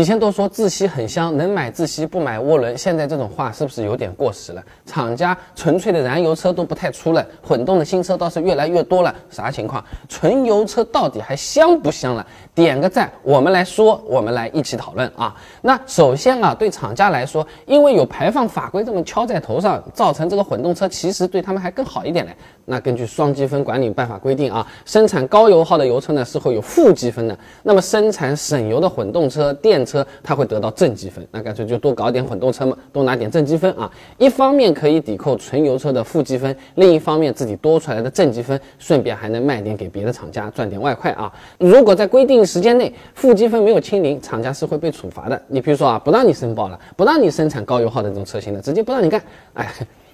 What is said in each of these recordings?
以前都说自吸很香，能买自吸不买涡轮，现在这种话是不是有点过时了？厂家纯粹的燃油车都不太出了，混动的新车倒是越来越多了，啥情况？纯油车到底还香不香了？点个赞，我们来说，我们来一起讨论啊。那首先啊，对厂家来说，因为有排放法规这么敲在头上，造成这个混动车其实对他们还更好一点嘞。那根据双积分管理办法规定啊，生产高油耗的油车呢是会有负积分的。那么生产省油的混动车、电车，它会得到正积分。那干脆就多搞点混动车嘛，多拿点正积分啊。一方面可以抵扣纯油车的负积分，另一方面自己多出来的正积分，顺便还能卖点给别的厂家赚点外快啊。如果在规定时间内负积分没有清零，厂家是会被处罚的。你比如说啊，不让你申报了，不让你生产高油耗的这种车型的，直接不让你干，哎。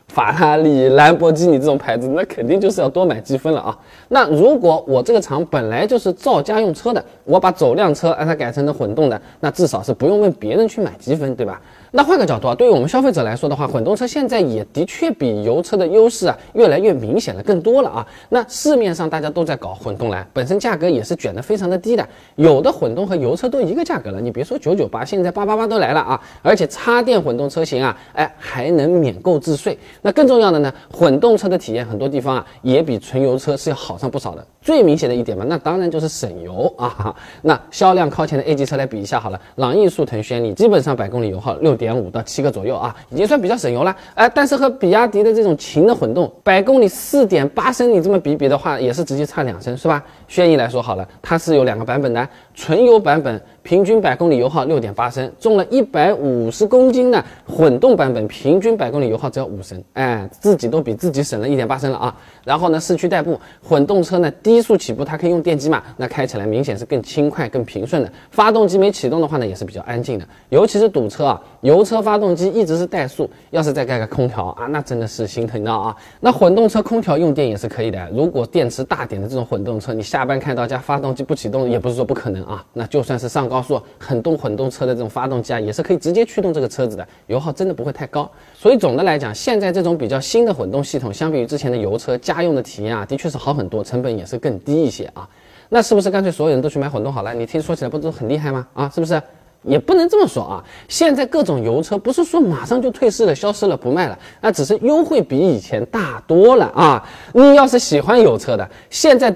法拉利、兰博基尼这种牌子，那肯定就是要多买积分了啊。那如果我这个厂本来就是造家用车的，我把走量车让它改成了混动的，那至少是不用问别人去买积分，对吧？那换个角度啊，对于我们消费者来说的话，混动车现在也的确比油车的优势啊越来越明显了，更多了啊。那市面上大家都在搞混动了，本身价格也是卷得非常的低的，有的混动和油车都一个价格了。你别说九九八，现在八八八都来了啊！而且插电混动车型啊，哎还能免购置税。那更重要的呢，混动车的体验很多地方啊也比纯油车是要好上不少的。最明显的一点嘛，那当然就是省油啊。那销量靠前的 A 级车来比一下好了，朗逸、速腾、轩逸基本上百公里油耗六点。点五到七个左右啊，已经算比较省油了。哎，但是和比亚迪的这种秦的混动，百公里四点八升，你这么比比的话，也是直接差两升，是吧？轩逸来说好了，它是有两个版本的，纯油版本。平均百公里油耗六点八升，重了一百五十公斤的混动版本，平均百公里油耗只要五升，哎，自己都比自己省了一点八升了啊。然后呢，市区代步，混动车呢低速起步，它可以用电机嘛，那开起来明显是更轻快、更平顺的。发动机没启动的话呢，也是比较安静的。尤其是堵车啊，油车发动机一直是怠速，要是再盖个空调啊，那真的是心疼的啊。那混动车空调用电也是可以的，如果电池大点的这种混动车，你下班开到家，发动机不启动也不是说不可能啊。那就算是上高。高速很动混动车的这种发动机啊，也是可以直接驱动这个车子的，油耗真的不会太高。所以总的来讲，现在这种比较新的混动系统，相比于之前的油车，家用的体验啊，的确是好很多，成本也是更低一些啊。那是不是干脆所有人都去买混动好了？你听说起来不都很厉害吗？啊，是不是？也不能这么说啊。现在各种油车不是说马上就退市了、消失了、不卖了，那只是优惠比以前大多了啊。你要是喜欢油车的，现在。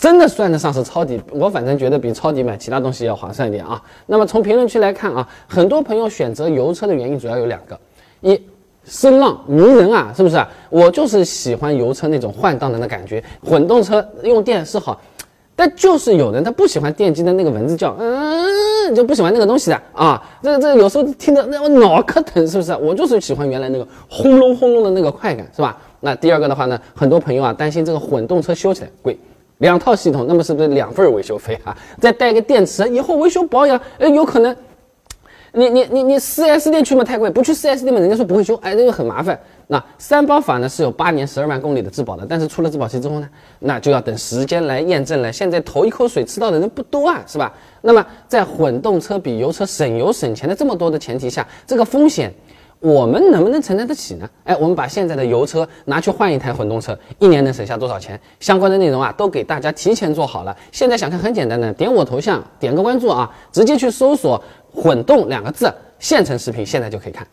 真的算得上是抄底，我反正觉得比抄底买其他东西要划算一点啊。那么从评论区来看啊，很多朋友选择油车的原因主要有两个：一，声浪迷人啊，是不是？我就是喜欢油车那种换挡的那感觉，混动车用电是好，但就是有人他不喜欢电机的那个蚊子叫，嗯，就不喜欢那个东西的啊。这这有时候听得那我脑壳疼，是不是？我就是喜欢原来那个轰隆轰隆的那个快感，是吧？那第二个的话呢，很多朋友啊担心这个混动车修起来贵。两套系统，那么是不是两份维修费啊？再带个电池，以后维修保养，哎，有可能，你你你你四 S 店去嘛太贵，不去四 S 店嘛人家说不会修，哎，这个很麻烦。那三包法呢是有八年十二万公里的质保的，但是出了质保期之后呢，那就要等时间来验证了。现在头一口水吃到的人不多啊，是吧？那么在混动车比油车省油省钱的这么多的前提下，这个风险。我们能不能承担得起呢？哎，我们把现在的油车拿去换一台混动车，一年能省下多少钱？相关的内容啊，都给大家提前做好了。现在想看很简单的，点我头像，点个关注啊，直接去搜索“混动”两个字，现成视频，现在就可以看。